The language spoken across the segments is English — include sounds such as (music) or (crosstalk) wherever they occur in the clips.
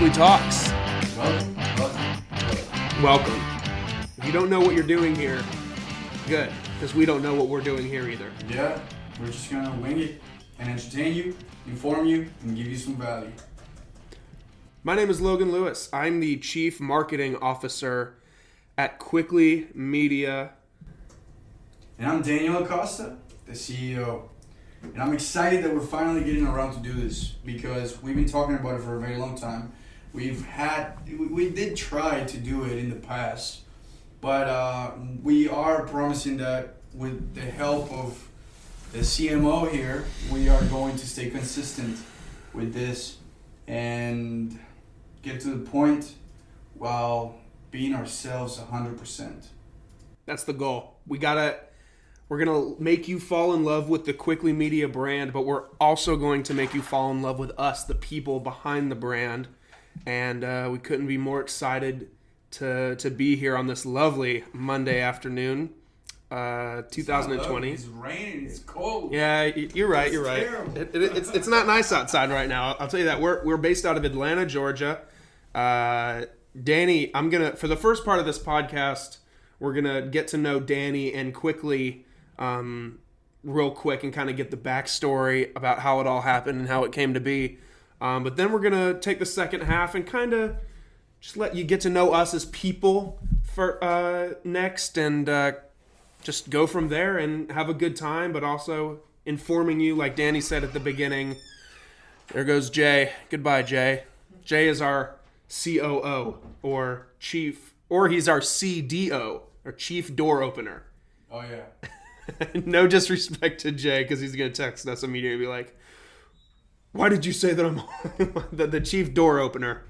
Welcome to Talks. Welcome. Welcome. If you don't know what you're doing here, good, because we don't know what we're doing here either. Yeah, we're just gonna wing it and entertain you, inform you, and give you some value. My name is Logan Lewis. I'm the Chief Marketing Officer at Quickly Media. And I'm Daniel Acosta, the CEO. And I'm excited that we're finally getting around to do this because we've been talking about it for a very long time. We've had, we- did try to do it in the past, but uh, we are promising that with the help of the CMO here, we are going to stay consistent with this and get to the point while being ourselves 100%. That's the goal. We gotta, we're gonna make you fall in love with the Quickly Media brand, but we're also going to make you fall in love with us, the people behind the brand. And uh, we couldn't be more excited to to be here on this lovely Monday afternoon, uh, 2020. It's raining. It's cold. Yeah, you're right. You're right. It, it, it's it's not nice outside right now. I'll tell you that. We're we're based out of Atlanta, Georgia. Uh, Danny, I'm gonna for the first part of this podcast, we're gonna get to know Danny and quickly, um, real quick, and kind of get the backstory about how it all happened and how it came to be. Um, but then we're gonna take the second half and kind of just let you get to know us as people for uh, next and uh, just go from there and have a good time, but also informing you, like Danny said at the beginning. There goes Jay. Goodbye, Jay. Jay is our COO or chief, or he's our CDO or chief door opener. Oh yeah. (laughs) no disrespect to Jay because he's gonna text us immediately and be like, "Why did you say that I'm (laughs) the, the chief door opener?"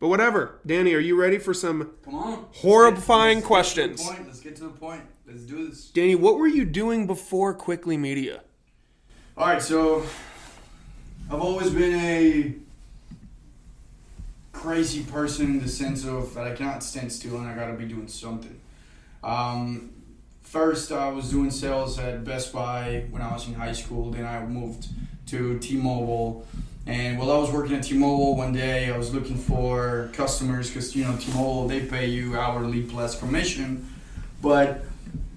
But whatever, Danny, are you ready for some Come on. Horrifying Let's get- questions. Let's get, to the point. Let's get to the point. Let's do this. Danny? What were you doing before Quickly Media? All right. So, I've always been a crazy person in the sense of that I cannot stand still and I gotta be doing something. Um, first, I was doing sales at Best Buy when I was in high school. Then I moved to T-Mobile. And while I was working at T-Mobile one day, I was looking for customers because you know T-Mobile they pay you hourly plus commission, but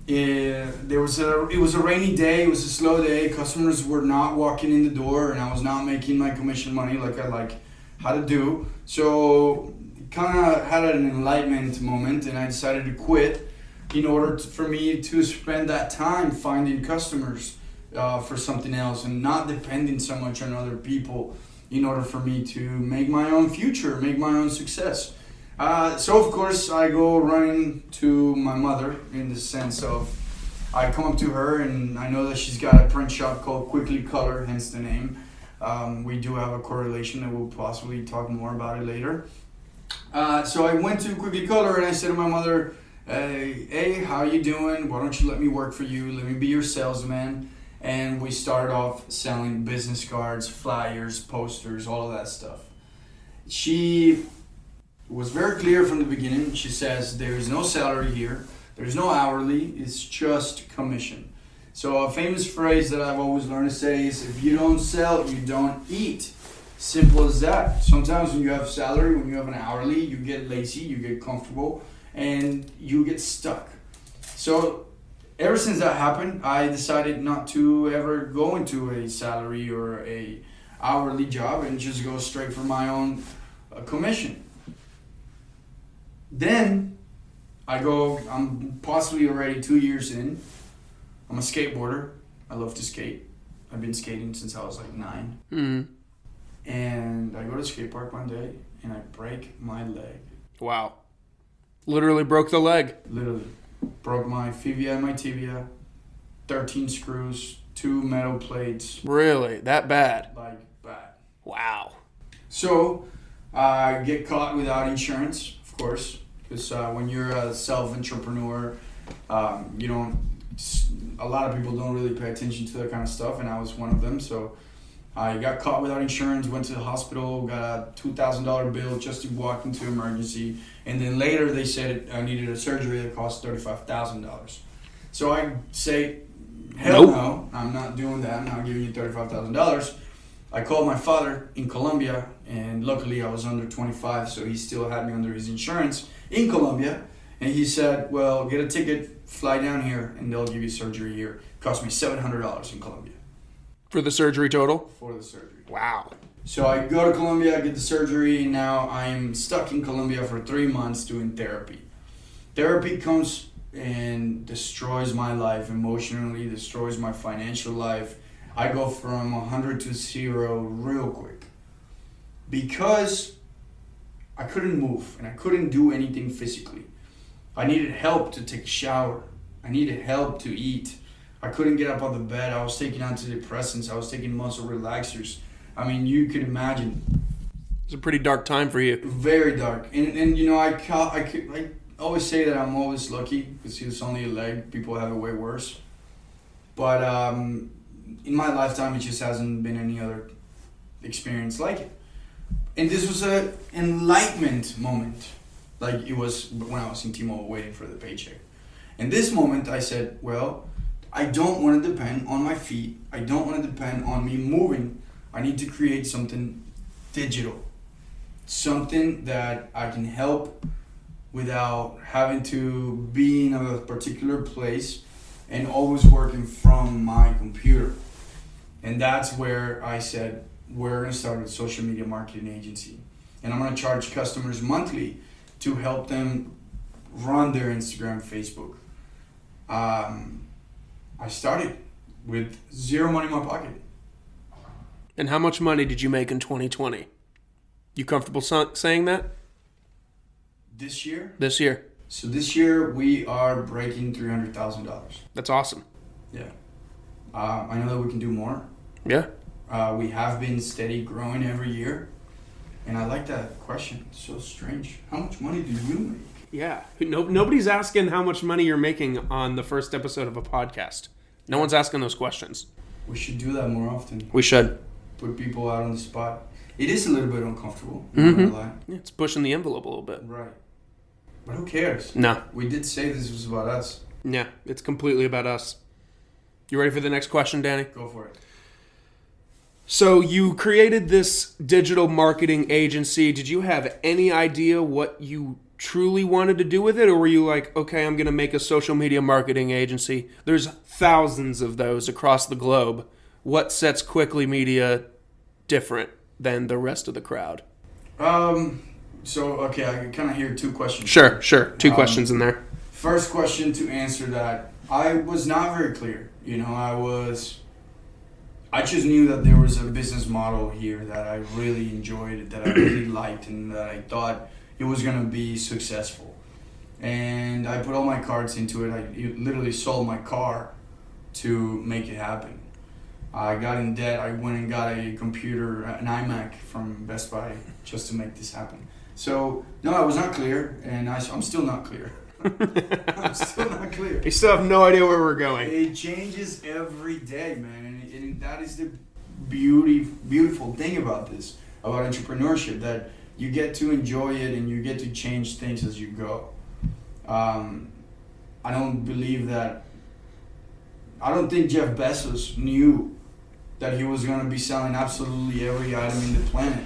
uh, there was a it was a rainy day, it was a slow day. Customers were not walking in the door, and I was not making my commission money like I like how to do. So kind of had an enlightenment moment, and I decided to quit in order to, for me to spend that time finding customers uh, for something else and not depending so much on other people in order for me to make my own future, make my own success. Uh, so of course I go running to my mother in the sense of I come up to her and I know that she's got a print shop called Quickly Color, hence the name. Um, we do have a correlation and we'll possibly talk more about it later. Uh, so I went to Quickly Color and I said to my mother, hey, hey, how are you doing? Why don't you let me work for you? Let me be your salesman. And we started off selling business cards, flyers, posters, all of that stuff. She was very clear from the beginning. She says there is no salary here, there's no hourly, it's just commission. So a famous phrase that I've always learned to say is if you don't sell, you don't eat. Simple as that. Sometimes when you have salary, when you have an hourly, you get lazy, you get comfortable, and you get stuck. So ever since that happened, I decided not to ever go into a salary or a hourly job and just go straight for my own uh, commission. Then I go. I'm possibly already two years in. I'm a skateboarder. I love to skate. I've been skating since I was like nine. Hmm. And I go to the skate park one day and I break my leg. Wow. Literally broke the leg. Literally. Broke my fibia and my tibia. 13 screws, two metal plates, Really? That bad? like bad. Wow. So I get caught without insurance, of course, because uh, when you're a self-entrepreneur, um, you don't. A lot of people don't really pay attention to that kind of stuff, and I was one of them. So I got caught without insurance, went to the hospital, got a two thousand dollar bill just to walk into emergency, and then later they said I needed a surgery that cost thirty five thousand dollars. So I say, hell Nope. no, I'm not doing that. I'm not giving you thirty five thousand dollars. I called my father in Colombia, and luckily I was under 25, so he still had me under his insurance in Colombia. And he said, "Well, get a ticket, fly down here, and they'll give you surgery here." It cost me $700 in Colombia For the surgery total? for the surgery. Wow. So I go to Colombia, I get the surgery, and now I'm stuck in Colombia for three months doing therapy. Therapy comes and destroys my life emotionally, destroys my financial life. I go from 100 to zero real quick because I couldn't move and I couldn't do anything physically. I needed help to take a shower. I needed help to eat. I couldn't get up on the bed. I was taking antidepressants. I was taking muscle relaxers. I mean, you could imagine. It's a pretty dark time for you. Very dark. And, and you know, I, ca- I, ca- I always say that I'm always lucky because it's only a leg. People have it way worse. But um, in my lifetime, it just hasn't been any other experience like it. And this was a enlightenment moment, like it was when I was in T-Mobile waiting for the paycheck. In this moment, I said, well, I don't want to depend on my feet. I don't want to depend on me moving. I need to create something digital, something that I can help without having to be in a particular place and always working from my computer. And that's where I said, we're going to start a social media marketing agency. And I'm going to charge customers monthly to help them run their Instagram, Facebook. Um, I started with zero money in my pocket. And how much money did you make in 2020? You comfortable saying that This year, this year? so this year we are breaking three hundred thousand dollars. That's awesome. Yeah, uh, I know that we can do more. Yeah. Uh, we have been steady growing every year, and I like that question. It's so strange. How much money do you make? Yeah. No, nobody's asking how much money you're making on the first episode of a podcast. No one's asking those questions. We should do that more often. We should. Put people out on the spot. It is a little bit uncomfortable. Mhm. lie. Yeah, it's pushing the envelope a little bit. Right. But who cares? No. We did say this was about us. Yeah, it's completely about us. You ready for the next question, Danny? Go for it. So you created this digital marketing agency. Did you have any idea what you truly wanted to do with it or were you like, "Okay, I'm going to make a social media marketing agency." There's thousands of those across the globe. What sets Quickly Media different than the rest of the crowd? Um. So okay, I can kind of hear two questions. Sure, sure. Two Um, questions in there. First question to answer that, I was not very clear. You know, I was. I just knew that there was a business model here that I really enjoyed, that I really liked, and that I thought it was gonna be successful. And I put all my cards into it. I literally sold my car to make it happen. I got in debt. I went and got a computer, an iMac from Best Buy, just to make this happen. So no, I was not clear, and I, I'm still not clear. (laughs) I'm still not clear. You still have no idea where we're going. It changes every day, man, and, and that is the beauty, beautiful thing about this, about entrepreneurship, that you get to enjoy it and you get to change things as you go. Um, I don't believe that. I don't think Jeff Bezos knew that he was going to be selling absolutely every item in the planet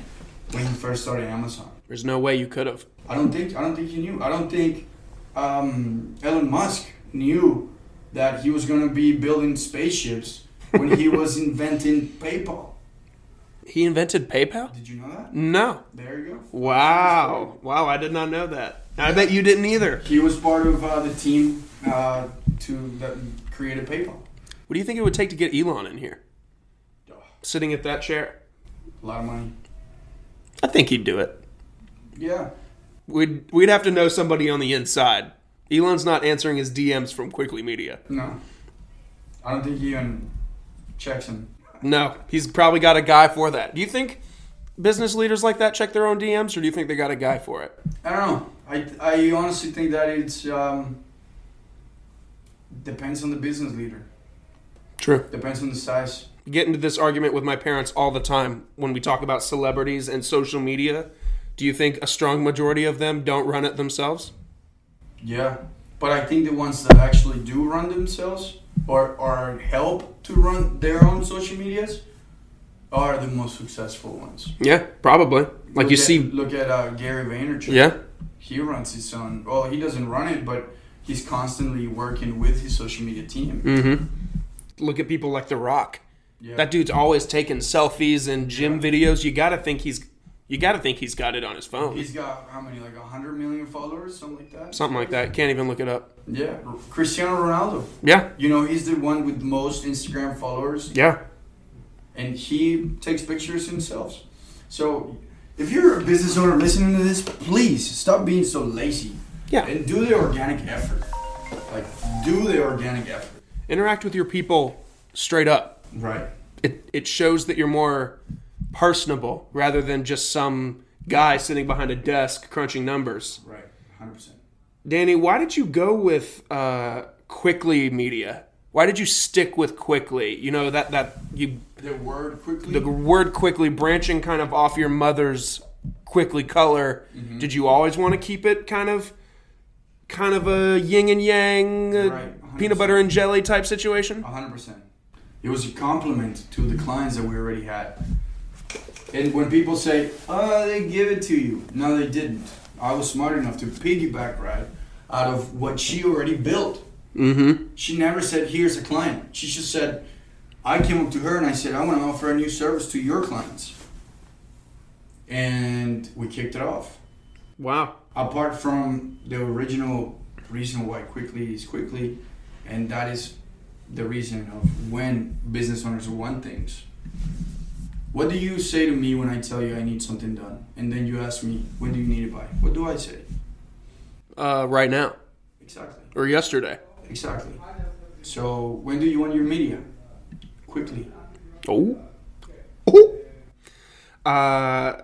when he first started Amazon. There's no way you could have. I don't think I don't think he knew. I don't think um, Elon Musk knew that he was going to be building spaceships when he was (laughs) inventing PayPal. He invented PayPal? Did you know that? No. There you go. Wow. Wow, I did not know that. I bet you didn't either. He was part of uh, the team uh, to that created PayPal. What do you think it would take to get Elon in here? Sitting at that chair? a lot of money. I think he'd do it. Yeah. We'd we'd have to know somebody on the inside. Elon's not answering his DMs from Quickly Media. No. I don't think he even checks him. No, he's probably got a guy for that. Do you think business leaders like that check their own DMs, or do you think they got a guy for it? I don't know. I, I honestly think that it's um, depends on the business leader. True. Depends on the size. Get into this argument with my parents all the time when we talk about celebrities and social media. Do you think a strong majority of them don't run it themselves? Yeah, but I think the ones that actually do run themselves or or help to run their own social medias are the most successful ones. Yeah, probably. Like Look you at- see, Look at uh, Gary Vaynerchuk. yeah, He runs his own. Well, he doesn't run it, but he's constantly working with his social media team. mm-hmm. Look at people like The Rock. Yeah. That dude's always taking selfies and gym videos. You gotta think he's, you gotta think he's got it on his phone. He's got how many? Like hundred million followers, something like that. Something like that. Can't even look it up. Yeah, Cristiano Ronaldo. Yeah, You know, he's the one with most Instagram followers, yeah. and he takes pictures himself. So, if you're a business owner listening to this, please stop being so lazy. Yeah. And do the organic effort. Like, do the organic effort. Interact with your people straight up. Right. It it shows that you're more personable rather than just some guy sitting behind a desk crunching numbers. Right. Hundred percent. Danny, why did you go with uh, Quickly Media? Why did you stick with Quickly? You know that that you The word quickly. the word quickly branching kind of off your mother's quickly color. Mm-hmm. Did you always want to keep it kind of kind of a yin and yang, uh, Right, peanut butter and jelly type situation? hundred percent. It was a compliment to the clients that we already had. And when people say, "Oh, they give it to you," no, they didn't. I was smart enough to piggyback right out of what she already built. Mm-hmm. She never said, "Here's a client." She just said, "I came up to her and I said, I want to offer a new service to your clients," and we kicked it off. Wow. Apart from the original reason why quickly is quickly, and that is the reason of when business owners want things. What do you say to me when I tell you I need something done, and then you ask me when do you need it by? What do I say? Uh, right now Exactly. or yesterday? Exactly. So when do you want your media? Quickly. Oh. Oh. Uh,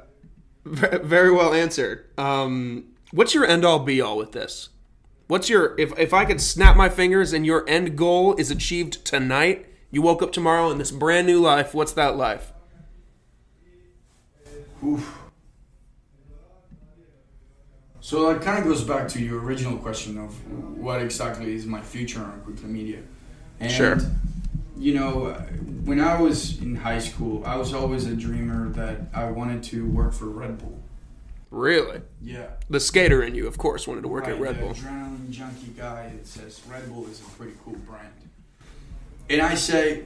very well answered. Um, what's your end all be all with this? What's your if if I could snap my fingers and your end goal is achieved tonight? You woke up tomorrow in this brand new life. What's that life? Oof. So that kind of goes back to your original question of what exactly is my future on Quickly Media. And, Sure. You know, when I was in high school, I was always a dreamer that I wanted to work for Red Bull. Really? Yeah. The skater in you, of course, wanted to work at Red Bull. adrenaline junkie guy that says Red Bull is a pretty cool brand. And I say,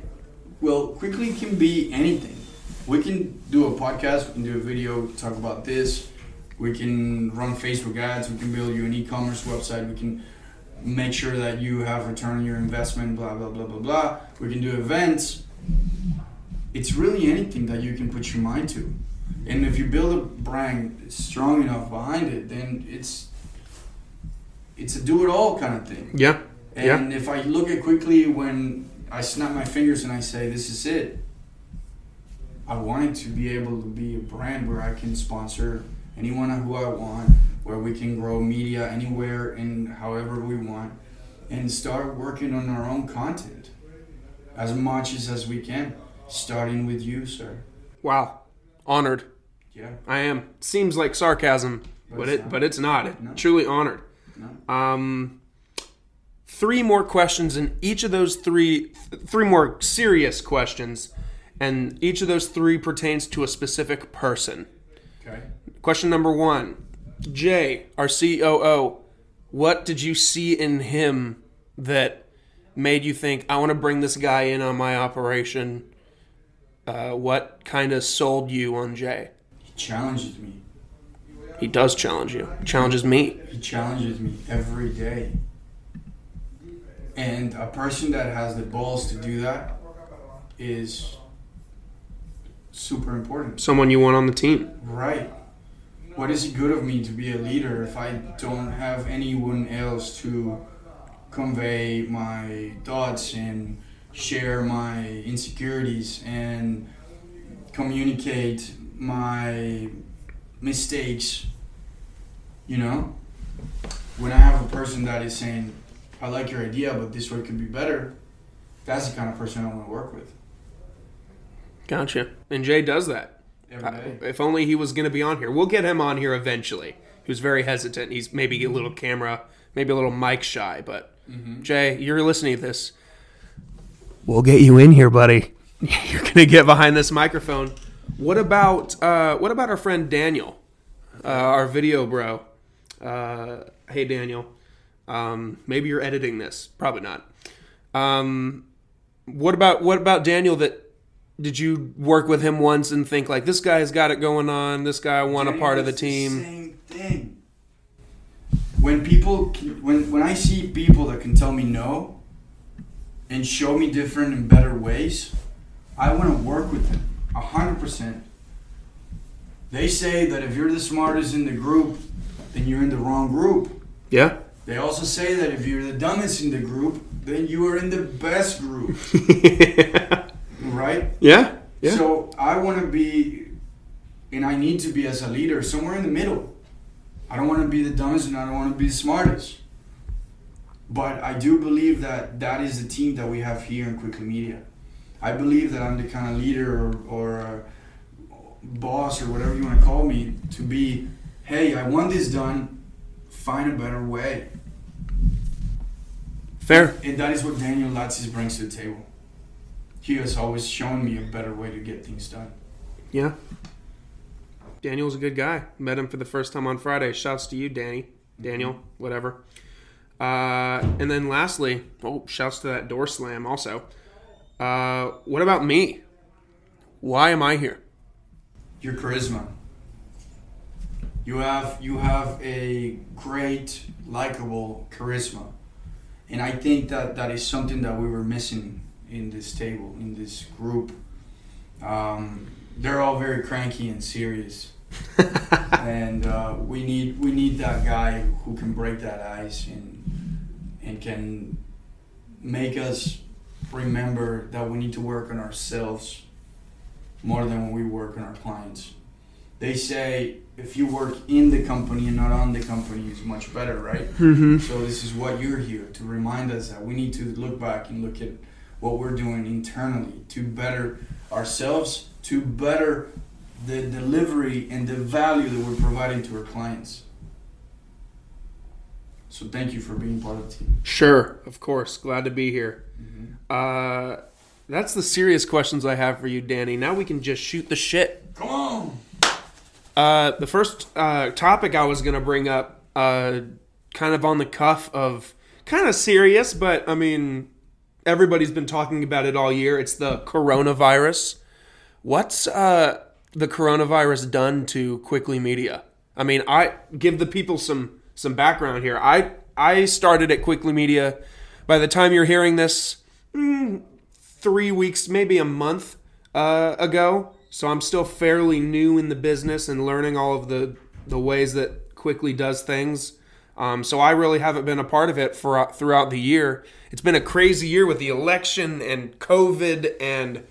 well, quickly can be anything. We can do a podcast, we can do a video, talk about this. We can run Facebook ads, we can build you an e-commerce website, we can make sure that you have return on your investment, blah blah blah blah blah. We can do events. It's really anything that you can put your mind to. And if you build a brand strong enough behind it, then it's it's a do it all kind of thing. Yeah. Yeah. And if I look at quickly when I snap my fingers and I say this is it, I wanted to be able to be a brand where I can sponsor anyone who I want, where we can grow media anywhere and however we want, and start working on our own content as much as, as we can, starting with you, sir. Wow. Honored. Yeah. I am. Seems like sarcasm, But but it's it not. but it's not. No. Truly honored. No. Um, three more questions, and each of those three, th- three more serious questions, and each of those three pertains to a specific person. Okay. Question number one, Jay, our COO, what did you see in him that made you think I want to bring this guy in on my operation? Uh, what kind of sold you on Jay? He challenges me. He does challenge you. Challenges me. He challenges me every day. And a person that has the balls to do that is super important. Someone you want on the team. Right. What is it good of me to be a leader if I don't have anyone else to convey my thoughts and share my insecurities and communicate my mistakes? You know? When I have a person that is saying, I like your idea, but this way could be better, that's the kind of person I want to work with Gotcha. And Jay does that. every day. If only he was going to be on here. We'll get him on here eventually. He was very hesitant. He's maybe a little camera, maybe a little mic shy, but Jay, you're listening to this. We'll get you in here, buddy. (laughs) You're gonna get behind this microphone. What about uh, what about our friend Daniel, uh, our video bro? Uh, hey Daniel, um, maybe you're editing this. Probably not. Um, what about what about Daniel? That did you work with him once and think like this guy's got it going on? This guy want a part of the team. same thing. When people, when when I see people that can tell me no, and show me different and better ways, I want to work with them a hundred percent. They say that if you're the smartest in the group, then you're in the wrong group. Yeah. They also say that if you're the dumbest in the group, then you are in the best group, right? (laughs) yeah. Yeah. So I want to be, and I need to be as a leader somewhere in the middle. I don't want to be the dumbest and I don't want to be the smartest. But I do believe that that is the team that we have here in Quickly Media. I believe that I'm the kind of leader or, or boss or whatever you want to call me to be, hey, I want this done, find a better way. Fair. And that is what Daniel Latsis brings to the table. He has always shown me a better way to get things done. Yeah. Daniel's a good guy. Met him for the first time on Friday. Shouts to you, Danny. Daniel, whatever. Uh, and then lastly, oh, shouts to that door slam also. Uh, what about me? Why am I here? Your charisma. You have you have a great, likable charisma, and I think that that is something that we were missing in this table, in this group. Um, they're all very cranky and serious, (laughs) and uh, we need we need that guy who can break that ice and and can make us remember that we need to work on ourselves more than when we work on our clients. They say if you work in the company and not on the company is much better, right? Mm-hmm. So this is what you're here to remind us that we need to look back and look at what we're doing internally to better ourselves, to better the delivery and the value that we're providing to our clients. So thank you for being part of the team. Sure, of course. Glad to be here. Uh, that's the serious questions I have for you, Danny. Now we can just shoot the shit. Come on. Uh, the first uh, topic I was going to bring up, uh, kind of on the cuff of kind of serious, but I mean, everybody's been talking about it all year. It's the coronavirus. What's uh, the coronavirus done to Quickly Media? I mean, I give the people some some background here. I I started at Quickly Media. By the time you're hearing this, mm, three weeks, maybe a month uh, ago. So I'm still fairly new in the business and learning all of the the ways that Quickly does things. Um, so I really haven't been a part of it for uh, throughout the year. It's been a crazy year with the election and COVID and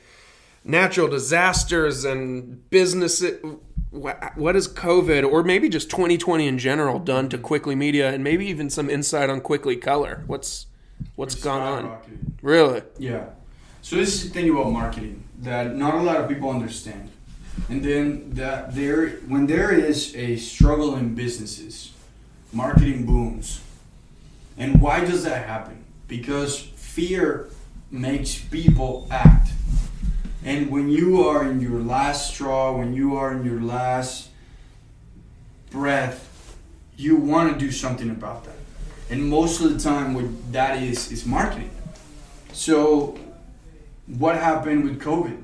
natural disasters and business. What what has COVID or maybe just 2020 in general done to Quickly Media and maybe even some insight on Quickly Color? What's what's gone on? Really? Yeah. So this is the thing about marketing that not a lot of people understand. And then that there when there is a struggle in businesses, marketing booms. And why does that happen? Because fear makes people act. And when you are in your last straw, when you are in your last breath, you want to do something about that. And most of the time what that is is marketing. So, what happened with COVID?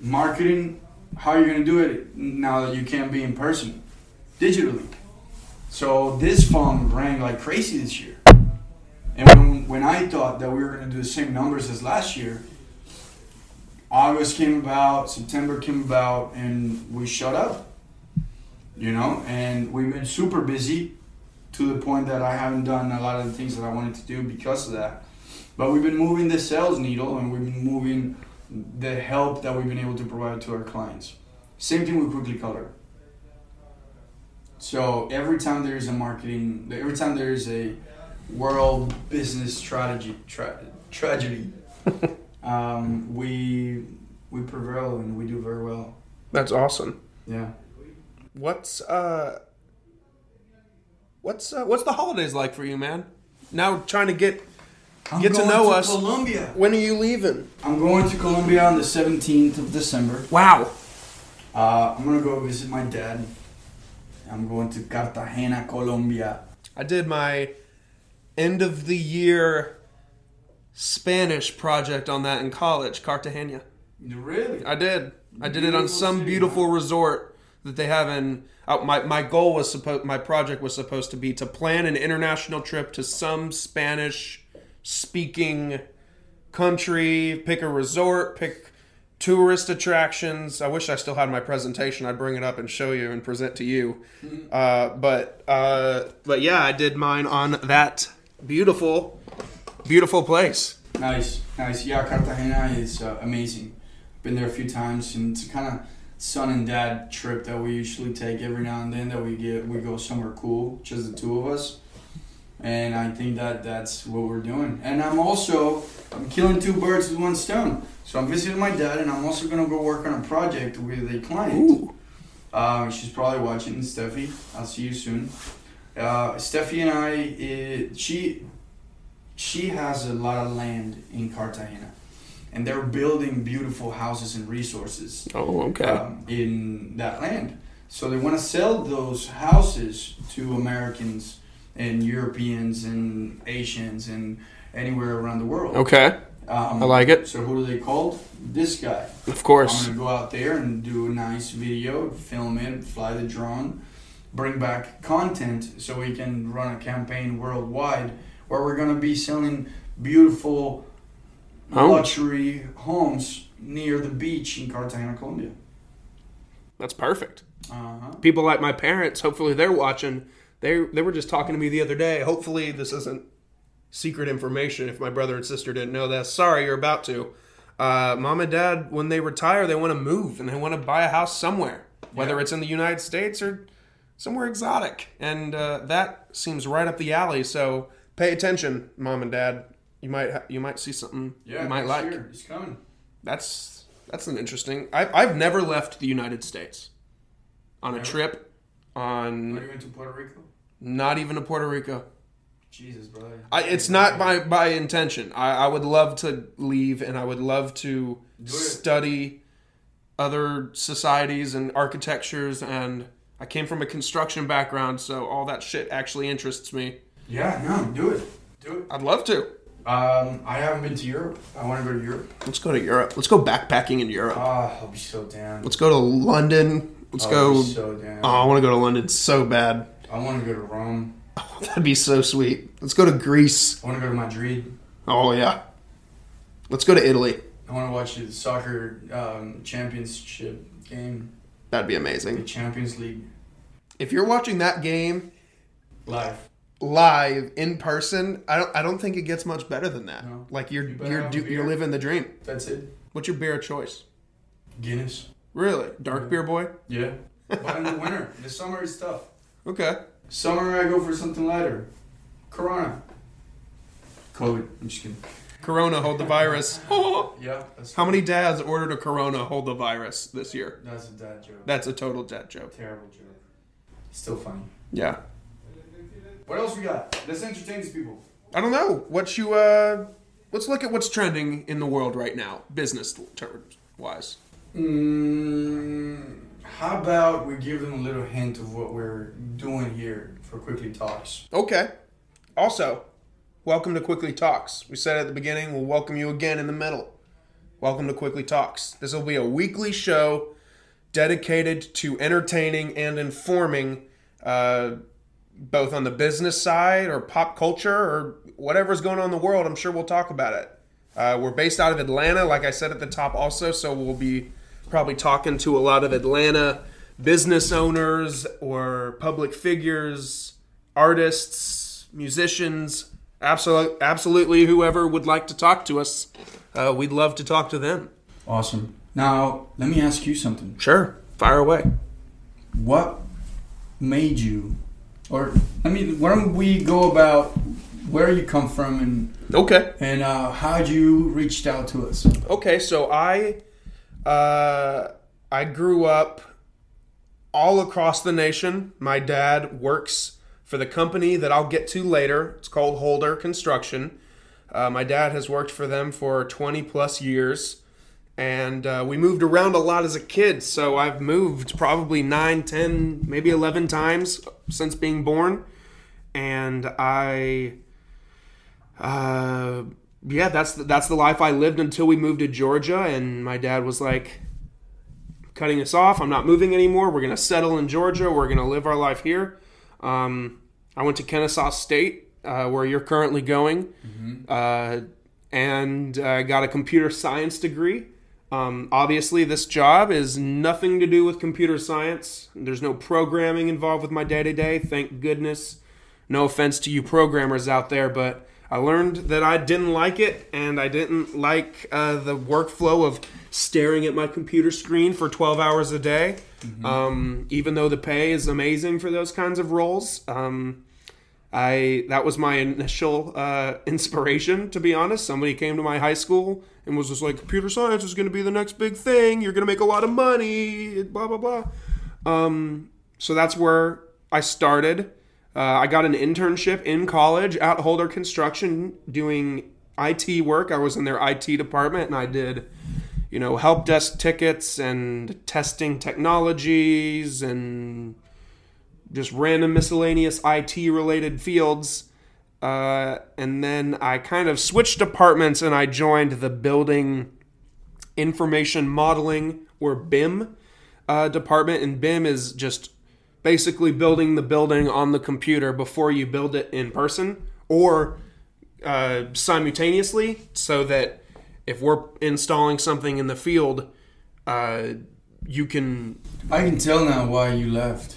Marketing, how are you going to do it now that you can't be in person? Digitally. So, this phone rang like crazy this year. And when, when I thought that we were going to do the same numbers as last year, August came about, September came about, and we shut up. You know, and we've been super busy to the point that I haven't done a lot of the things that I wanted to do because of that. But we've been moving the sales needle and we've been moving the help that we've been able to provide to our clients. Same thing with Quickly Color. So every time there is a marketing, every time there is a world business strategy tra- tragedy, (laughs) um, we we prevail and we do very well. That's awesome. Yeah. What's uh what's uh, what's the holidays like for you, man? Now trying to get I'm Get to know us. Colombia. When are you leaving? I'm going to Colombia on the 17th of December. Wow. Uh, I'm gonna go visit my dad. I'm going to Cartagena, Colombia. I did my end of the year Spanish project on that in college, Cartagena. Really? I did. I did it on some city, beautiful resort that they have in. Uh, my my goal was supposed. My project was supposed to be to plan an international trip to some Spanish speaking country. Pick a resort. Pick tourist attractions. I wish I still had my presentation. I'd bring it up and show you and present to you. Uh, but uh, but yeah, I did mine on that beautiful, beautiful place. Nice, nice. Yeah, Cartagena is uh, amazing. Been there a few times, and it's kind of son and dad trip that we usually take every now and then. That we get we go somewhere cool, just the two of us. And I think that that's what we're doing. And I'm also I'm killing two birds with one stone. So I'm visiting my dad, and I'm also gonna go work on a project with a client. Um, she's probably watching. Steffi, I'll see you soon. Uh, Steffi and I, eh, she, she has a lot of land in Cartagena, and they're building beautiful houses and resources Oh, okay. um, in that land. So they want to sell those houses to Americans and Europeans and Asians and anywhere around the world. okay. Um, I like it. So who do they call? This guy. Of course. I'm gonna go out there and do a nice video, film it, fly the drone, bring back content so we can run a campaign worldwide where we're gonna be selling beautiful Oh. luxury homes near the beach in Cartagena, Colombia. That's perfect. Uh huh. people like my parents hopefully they're watching they they were just talking to me the other day. Hopefully this isn't secret information if my brother and sister didn't know that. Sorry you're about to. Uh, mom and dad when they retire they want to move and they want to buy a house somewhere whether Yeah. it's in the united states or somewhere exotic. And uh, that seems right up the alley. So pay attention mom and dad. You might ha- you might see something Yeah, you might next like. year, It's coming. that's that's an interesting I've i've never left the united states on a Never? trip on Not even to Puerto Rico. not even to Puerto Rico. Jesus, brother. I, it's not by by intention. I, I would love to leave, and I would love to study other societies and architectures. And I came from a construction background, so all that shit actually interests me. Yeah, no, do it. Do it. I'd love to. Um, I haven't been to Europe. I want to go to Europe. Let's go to Europe. Let's go backpacking in Europe. Ah, I'll be so down. Let's go to London. Let's I'll go. so. Oh, I want to go to London so bad. I want to go to Rome. (laughs) That'd be so sweet. Let's go to Greece. I want to go to Madrid. Oh yeah. Let's go to Italy. I want to watch the soccer um, championship game, That'd be amazing. the. Champions League If you're watching that game live. live in person, I don't I don't think it gets much better than that. No. Like you're You better you're do, you're living the dream. That's it. What's your beer of choice? Guinness. Really? Dark Yeah. beer boy? Yeah. But in the winter, the summer is tough. Okay. Summer, I go for something lighter. Corona. COVID. I'm just kidding. Corona hold the virus. (laughs) Yeah. That's How many dads ordered a Corona hold the virus this year? That's a dad joke. That's a total dad joke. Terrible joke. Still funny. Yeah. What else we got? Let's entertain these people. I don't know. What you uh let's look at what's trending in the world right now, business terms wise. Mm, how about we give them a little hint of what we're doing here for Quickly Talks? Okay. Also, welcome to Quickly Talks. We said at the beginning, we'll welcome you again in the middle. Welcome to Quickly Talks. This will be a weekly show dedicated to entertaining and informing, uh, both on the business side or pop culture or whatever's going on in the world. I'm sure we'll talk about it. Uh, we're based out of Atlanta, like I said at the top, also, so we'll be probably talking to a lot of Atlanta business owners or public figures, artists, musicians, absolutely, absolutely whoever would like to talk to us. Uh, we'd love to talk to them. Awesome. Now, let me ask you something. Sure, fire away. What made you, or I mean, why don't we go about where you come from and Okay. and uh, how'd you reached out to us? Okay, so I uh, I grew up all across the nation. My dad works for the company that I'll get to later. It's called Holder Construction. Uh, my dad has worked for them for 20 plus years, and uh, we moved around a lot as a kid. So I've moved probably 9, 10, maybe 11 times since being born. And I, uh, yeah, that's the, that's the life I lived until we moved to Georgia. And my dad was like, cutting us off. I'm not moving anymore. We're gonna settle in Georgia. We're gonna live our life here. Um, I went to Kennesaw State, uh, where you're currently going, uh, and I got a computer science degree. Um, obviously, this job is nothing to do with computer science. There's no programming involved with my day to day. Thank goodness. No offense to you programmers out there, but I learned that I didn't like it, and I didn't like uh, the workflow of staring at my computer screen for 12 hours a day. Um, even though the pay is amazing for those kinds of roles, um, I that was my initial uh, (laughs) inspiration. To be honest, somebody came to my high school and was just like, "Computer science is going to be the next big thing. You're going to make a lot of money." Blah blah blah. Um, so that's where I started. Uh, I got an internship in college at Holder Construction doing IT work. I was in their IT department and I did, you know, help desk tickets and testing technologies and just random miscellaneous IT related fields. Uh, and then I kind of switched departments and I joined the building information modeling or BIM uh, department. And BIM is just basically building the building on the computer before you build it in person or uh, simultaneously so that if we're installing something in the field, uh, you can. I can tell now why you left.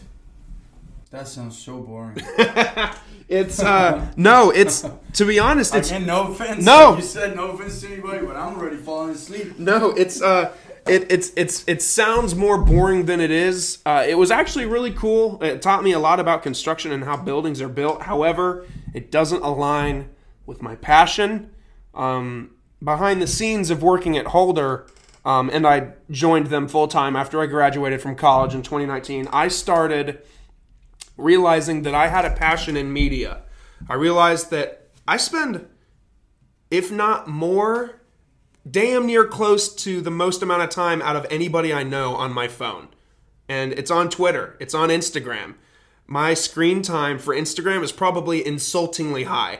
That sounds so boring. (laughs) It's uh no, it's to be honest, it's Again, no offense. No. You said no offense to anybody, but I'm already falling asleep. No, it's uh, it, it's it's it sounds more boring than it is. Uh, it was actually really cool. It taught me a lot about construction and how buildings are built. However, it doesn't align with my passion. Um, behind the scenes of working at Holder, um, and I joined them full time after I graduated from college in 2019. I started realizing that I had a passion in media. I realized that I spend, if not more, damn near close to the most amount of time out of anybody I know on my phone. And it's on Twitter, it's on Instagram. My screen time for Instagram is probably insultingly high.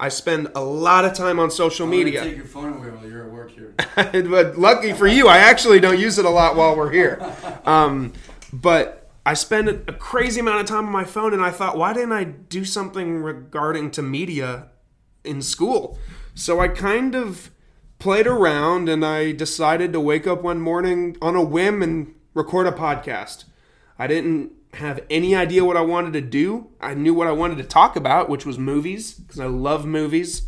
I spend a lot of time on social I'm media. Take your phone away while you're at work here. (laughs) but lucky for you, I actually don't use it a lot while we're here. (laughs) Um, but I spend a crazy amount of time on my phone, and I thought, why didn't I do something regarding to media in school? So I kind of played around, and I decided to wake up one morning on a whim and record a podcast. I didn't have any idea what I wanted to do. I knew what I wanted to talk about, which was movies, because I love movies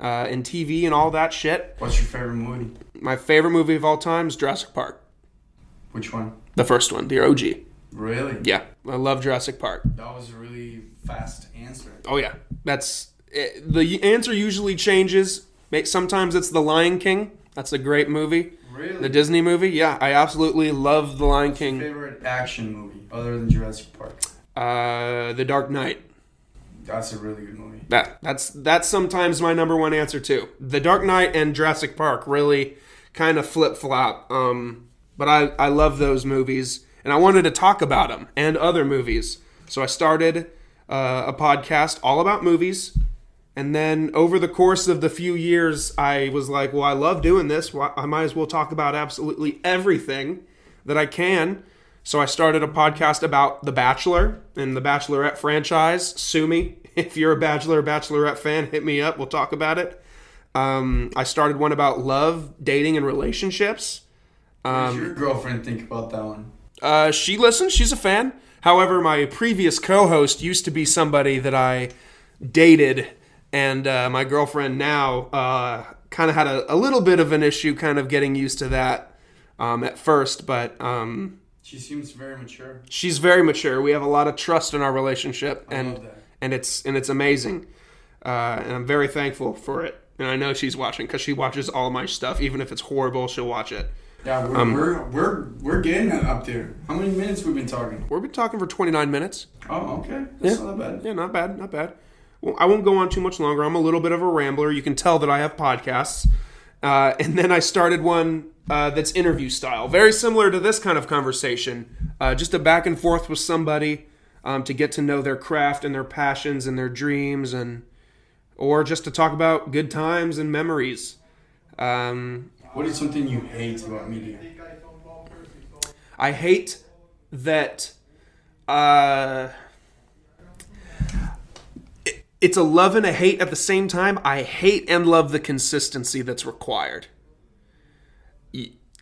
uh, and TV and all that shit. What's your favorite movie? My favorite movie of all time is Jurassic Park. Which one? The first one, the OG. Really? Yeah, I love Jurassic Park. That was a really fast answer. Oh yeah, that's it, the answer usually changes. Sometimes it's The Lion King. That's a great movie. Really? The Disney movie. Yeah, I absolutely love The Lion King. favorite action movie other than Jurassic Park? Uh, The Dark Knight. That's a really good movie. That that's that's sometimes my number one answer too. The Dark Knight and Jurassic Park really kind of flip flop. Um, but I I love those movies, and I wanted to talk about them and other movies. So I started uh, a podcast all about movies, and then over the course of the few years, I was like, well, I love doing this. I might as well talk about absolutely everything that I can. So I started a podcast about The Bachelor and the Bachelorette franchise. Sue me (laughs) if you're a Bachelor or Bachelorette fan. Hit me up. We'll talk about it. Um, I started one about love, dating, and relationships. what Um, does your girlfriend think about that one? Uh, she listens. She's a fan. However, my previous co-host used to be somebody that I dated, and uh, my girlfriend now uh, kind of had a, a little bit of an issue, kind of getting used to that um, at first. But um, She seems very mature. she's very mature. We have a lot of trust in our relationship, I and and it's and it's amazing. Uh, and I'm very thankful for it. And I know she's watching because she watches all my stuff, even if it's horrible. She'll watch it. Yeah, we're, Um, we're we're we're getting it up there. How many minutes we've been talking? We've been talking for 29 minutes. Oh, okay. That's Yeah. not bad. Yeah, not bad, not bad. Well, I won't go on too much longer. I'm a little bit of a rambler. You can tell that I have podcasts. Uh, and then I started one uh, that's interview style, very similar to this kind of conversation, uh, just a back and forth with somebody um, to get to know their craft and their passions and their dreams, and or just to talk about good times and memories. Um, What is something you hate about media? I hate that. It- it's a love and a hate at the same time. I hate and love the consistency that's required.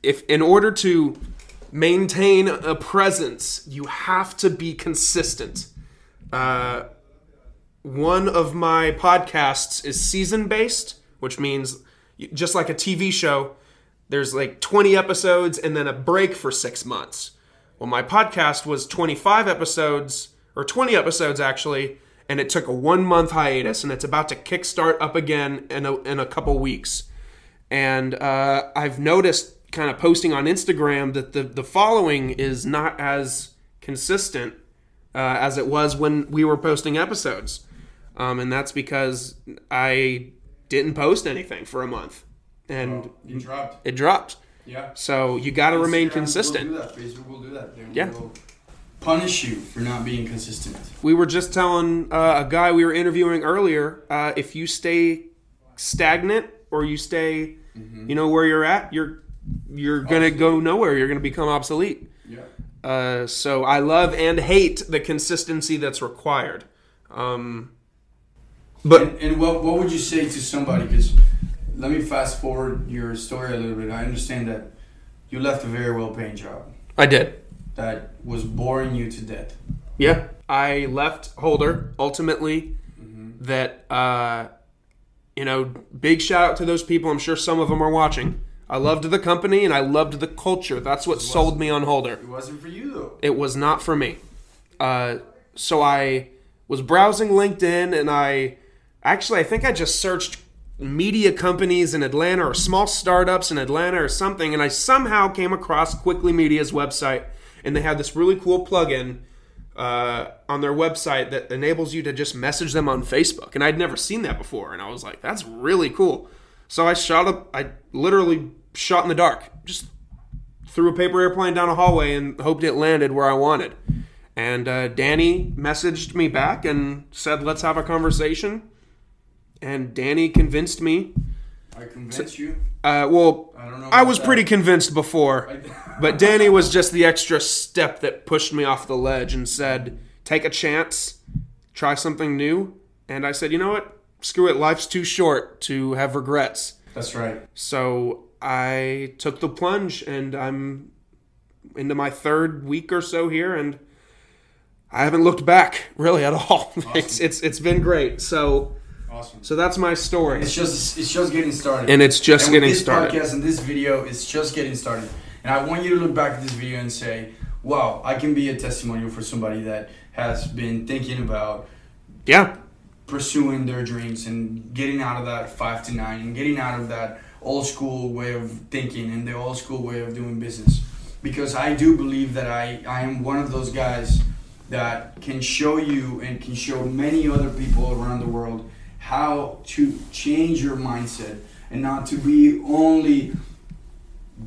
If in order to maintain a presence, you have to be consistent. Uh, one of my podcasts is season based, which means just like a TV show, there's like 20 episodes and then a break for six months. Well, my podcast was 25 episodes, or 20 episodes actually, and it took a one month hiatus, and it's about to kickstart up again in a, in a couple weeks. And uh, I've noticed kind of posting on Instagram that the, the following is not as consistent uh, as it was when we were posting episodes. Um, and that's because I didn't post anything for a month. And You dropped. it dropped. Yeah. So you got to remain consistent. Will do that. Facebook will do that. Yeah. Punish you for not being consistent. We were just telling uh, a guy we were interviewing earlier uh, if you stay stagnant or you stay, you know, where you're at, you're you're gonna go nowhere. You're gonna become obsolete. Yeah. Uh, so I love and hate the consistency that's required. Um, but And, and what what would you say to somebody? Because let me fast forward your story a little bit. I understand that you left a very well paying job I did. That was boring you to death. Yeah, I left Holder ultimately. Mm-hmm. That uh, you know, big shout out to those people. I'm sure some of them are watching. I loved the company and I loved the culture. That's what sold me on Holder. It wasn't for you though. It was not for me. Uh, so I was browsing LinkedIn and I actually I think I just searched media companies in Atlanta or small startups in Atlanta or something, and I somehow came across Quickly Media's website, and they had this really cool plugin uh, on their website that enables you to just message them on Facebook, and I'd never seen that before, and I was like, that's really cool. So I shot up, I literally shot in the dark, just threw a paper airplane down a hallway and hoped it landed where I wanted. And uh, Danny messaged me back and said, let's have a conversation. And Danny convinced me. I convinced you. Uh, well, I don't know. I was that. pretty convinced before, I- (laughs) but Danny was just the extra step that pushed me off the ledge and said, take a chance, try something new. And I said, you know what? Screw it. Life's too short to have regrets. That's right. So I took the plunge and I'm into my third week or so here and I haven't looked back really at all. (laughs) It's it's it's been great. So Awesome. so that's my story. It's just it's just getting started. And it's just And with getting this started. podcast and this video, it's just getting started. And I want you to look back at this video and say, "Wow, I can be a testimonial for somebody that has been thinking about Yeah. pursuing their dreams and getting out of that five to nine and getting out of that old school way of thinking and the old school way of doing business. Because I do believe that I, I am one of those guys that can show you and can show many other people around the world how to change your mindset and not to be only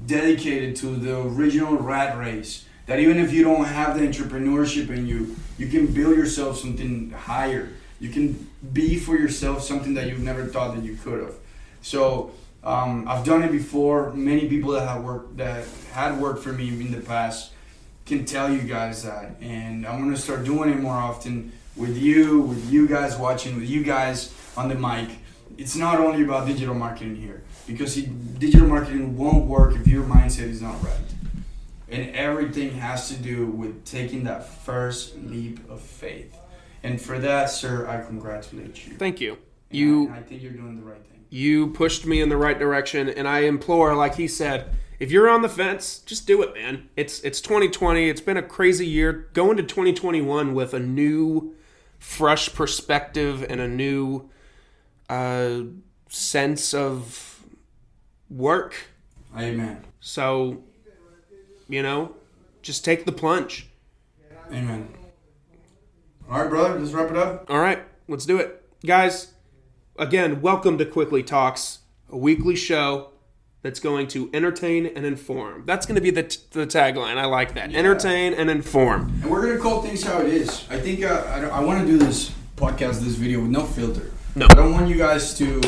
dedicated to the original rat race. That even if you don't have the entrepreneurship in you, you can build yourself something higher. You can be for yourself something that you've never thought that you could have. So um, I've done it before. Many people that have worked that had worked for me in the past can tell you guys that, and I'm gonna start doing it more often with you, with you guys watching, with you guys on the mic. It's not only about digital marketing here because it, digital marketing won't work if your mindset is not right. And everything has to do with taking that first leap of faith. And for that, sir, I congratulate you. Thank you. And You I, I think you're doing the right thing. you pushed me in the right direction and I implore like he said, if you're on the fence, just do it, man. It's it's 2020. It's been a crazy year. Go into 2021 with a new fresh perspective and a new uh, sense of work. Amen. So, you know, just take the plunge. Amen. All right, brother. Let's wrap it up. All right, let's do it. guys, again, welcome to Quickly Talks, a weekly show that's going to entertain and inform. That's going to be the, t- the tagline. I like that. Entertain and inform. And we're gonna call things how it is. I think uh, I, I want to do this podcast, this video with no filter. No. I don't want you guys to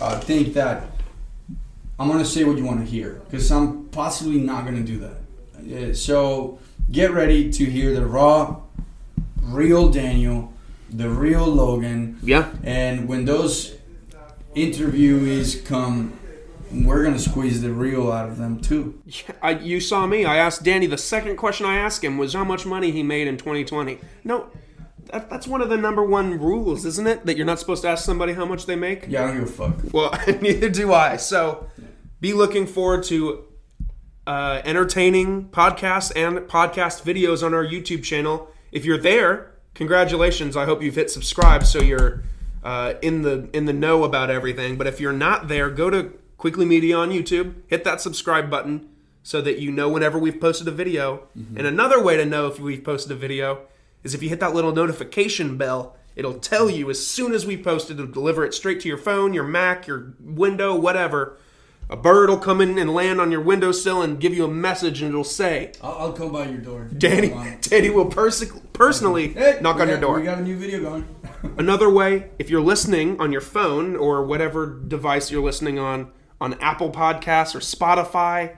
uh, think that I'm gonna say what you want to hear because I'm possibly not gonna do that. Yeah, so get ready to hear the raw, real Daniel, the real Logan, Yeah. and when those interviewees come, we're gonna squeeze the real out of them too. Yeah, I, you saw me. I asked Danny. The second question I asked him was how much money he made in 2020. No, that, that's one of the number one rules, isn't it? That you're not supposed to ask somebody how much they make. Yeah, I don't give a fuck. Well, (laughs) neither do I. So, be looking forward to uh, entertaining podcasts and podcast videos on our YouTube channel. If you're there, congratulations! I hope you've hit subscribe so you're uh, in the in the know about everything. But if you're not there, go to Quickly Media on YouTube, hit that subscribe button so that you know whenever we've posted a video. Mm-hmm. And another way to know if we've posted a video is if you hit that little notification bell. It'll tell you as soon as we post it, it'll deliver it straight to your phone, your Mac, your window, whatever. A bird will come in and land on your windowsill and give you a message, and it'll say, I'll, I'll come by your door. Danny. Danny will pers- personally Hey, knock on your door. We got a new video going. (laughs) Another way, if you're listening on your phone or whatever device you're listening on, on Apple Podcasts or Spotify,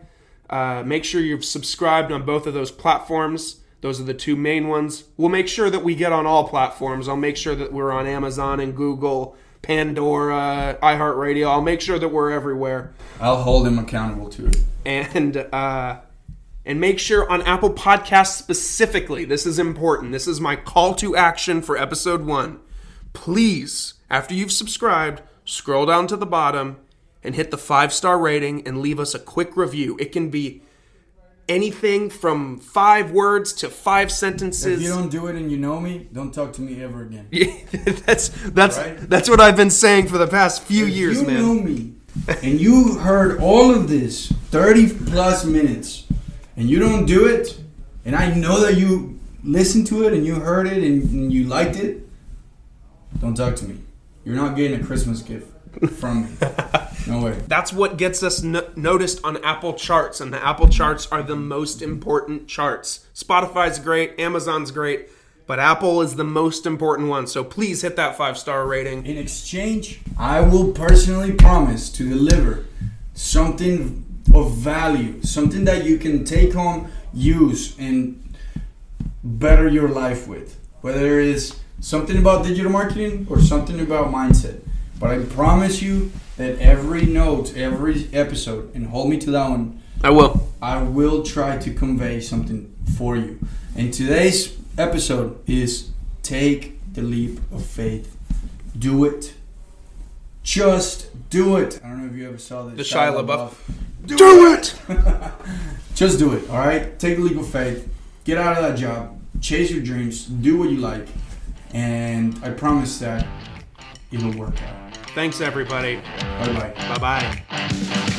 uh, make sure you've subscribed on both of those platforms. Those are the two main ones. We'll make sure that we get on all platforms. I'll make sure that we're on Amazon and Google, Pandora, iHeartRadio. I'll make sure that we're everywhere. I'll hold him accountable to it. and uh, and make sure on Apple Podcasts specifically. This is important. This is my call to action for episode one. Please, after you've subscribed, scroll down to the bottom and hit the five star rating and leave us a quick review. It can be anything from five words to five sentences. If you don't do it and you know me, don't talk to me ever again. Yeah, (laughs) that's that's Right? that's what I've been saying for the past few If years, you man. know me and you heard all of this 30 plus minutes and you don't do it, and I know that you listened to it and you heard it and, and you liked it, don't talk to me. You're not getting a Christmas gift from me. No way. That's what gets us no- noticed on Apple charts, and the Apple charts are the most important charts. Spotify's great, Amazon's great, but Apple is the most important one. So please hit that five star rating. In exchange, I will personally promise to deliver something of value, something that you can take home, use, and better your life with. Whether it is something about digital marketing or something about mindset. But I promise you that every note, every episode, and hold me to that one, I will. I will try to convey something for you. And today's episode is take the leap of faith. Do it. Just do it. I don't know if you ever saw this. The Shia LaBeouf. Do, Do it! (laughs) Just do it, all right? Take the leap of faith. Get out of that job. Chase your dreams. Do what you like. And I promise that it'll work out. Thanks, everybody. Bye bye. Bye bye.